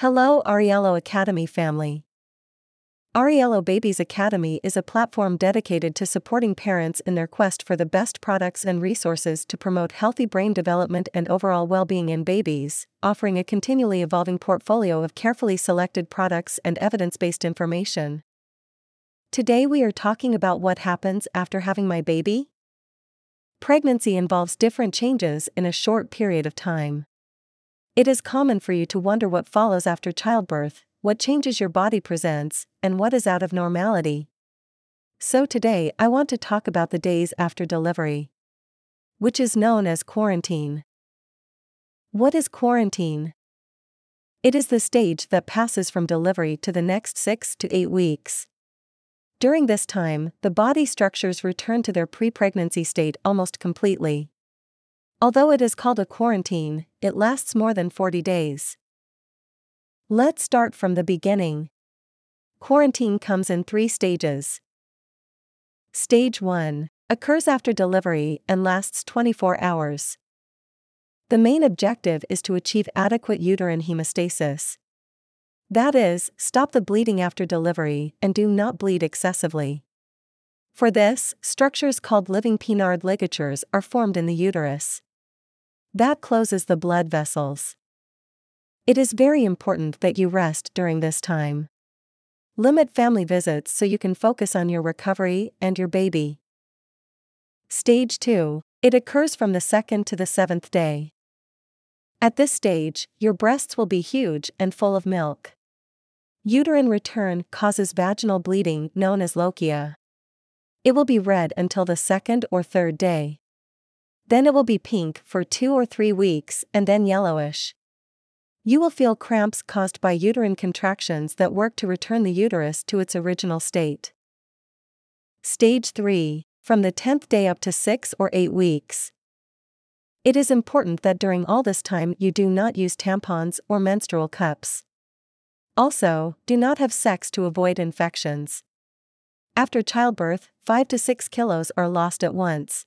Hello, Arielo Academy family. Arielo Babies Academy is a platform dedicated to supporting parents in their quest for the best products and resources to promote healthy brain development and overall well being in babies, offering a continually evolving portfolio of carefully selected products and evidence based information. Today we are talking about what happens after having my baby. Pregnancy involves different changes in a short period of time. It is common for you to wonder what follows after childbirth, what changes your body presents, and what is out of normality. So today I want to talk about the days after delivery, which is known as quarantine. What is quarantine? It is the stage that passes from delivery to the next 6 to 8 weeks. During this time, the body structures return to their pre pregnancy state almost completely. Although it is called a quarantine, it lasts more than 40 days. Let's start from the beginning. Quarantine comes in three stages. Stage 1 occurs after delivery and lasts 24 hours. The main objective is to achieve adequate uterine hemostasis. That is, stop the bleeding after delivery and do not bleed excessively. For this, structures called living Pinard ligatures are formed in the uterus. That closes the blood vessels. It is very important that you rest during this time. Limit family visits so you can focus on your recovery and your baby. Stage 2 It occurs from the second to the seventh day. At this stage, your breasts will be huge and full of milk. Uterine return causes vaginal bleeding known as lochia. It will be red until the second or third day. Then it will be pink for two or three weeks and then yellowish. You will feel cramps caused by uterine contractions that work to return the uterus to its original state. Stage 3 From the 10th day up to 6 or 8 weeks. It is important that during all this time you do not use tampons or menstrual cups. Also, do not have sex to avoid infections. After childbirth, 5 to 6 kilos are lost at once.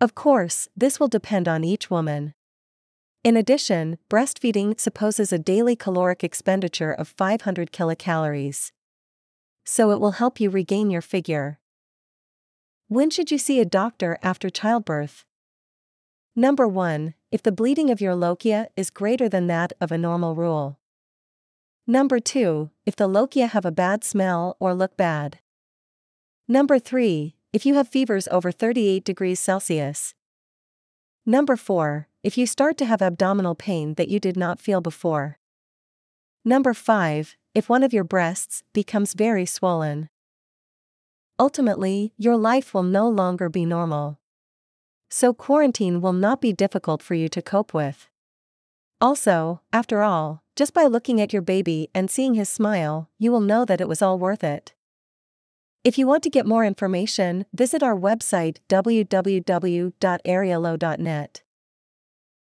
Of course, this will depend on each woman. In addition, breastfeeding supposes a daily caloric expenditure of 500 kilocalories. So it will help you regain your figure. When should you see a doctor after childbirth? Number 1. If the bleeding of your lochia is greater than that of a normal rule. Number 2. If the lochia have a bad smell or look bad. Number 3 if you have fevers over 38 degrees Celsius. Number 4, if you start to have abdominal pain that you did not feel before. Number 5, if one of your breasts becomes very swollen. Ultimately, your life will no longer be normal. So, quarantine will not be difficult for you to cope with. Also, after all, just by looking at your baby and seeing his smile, you will know that it was all worth it. If you want to get more information, visit our website www.arielo.net.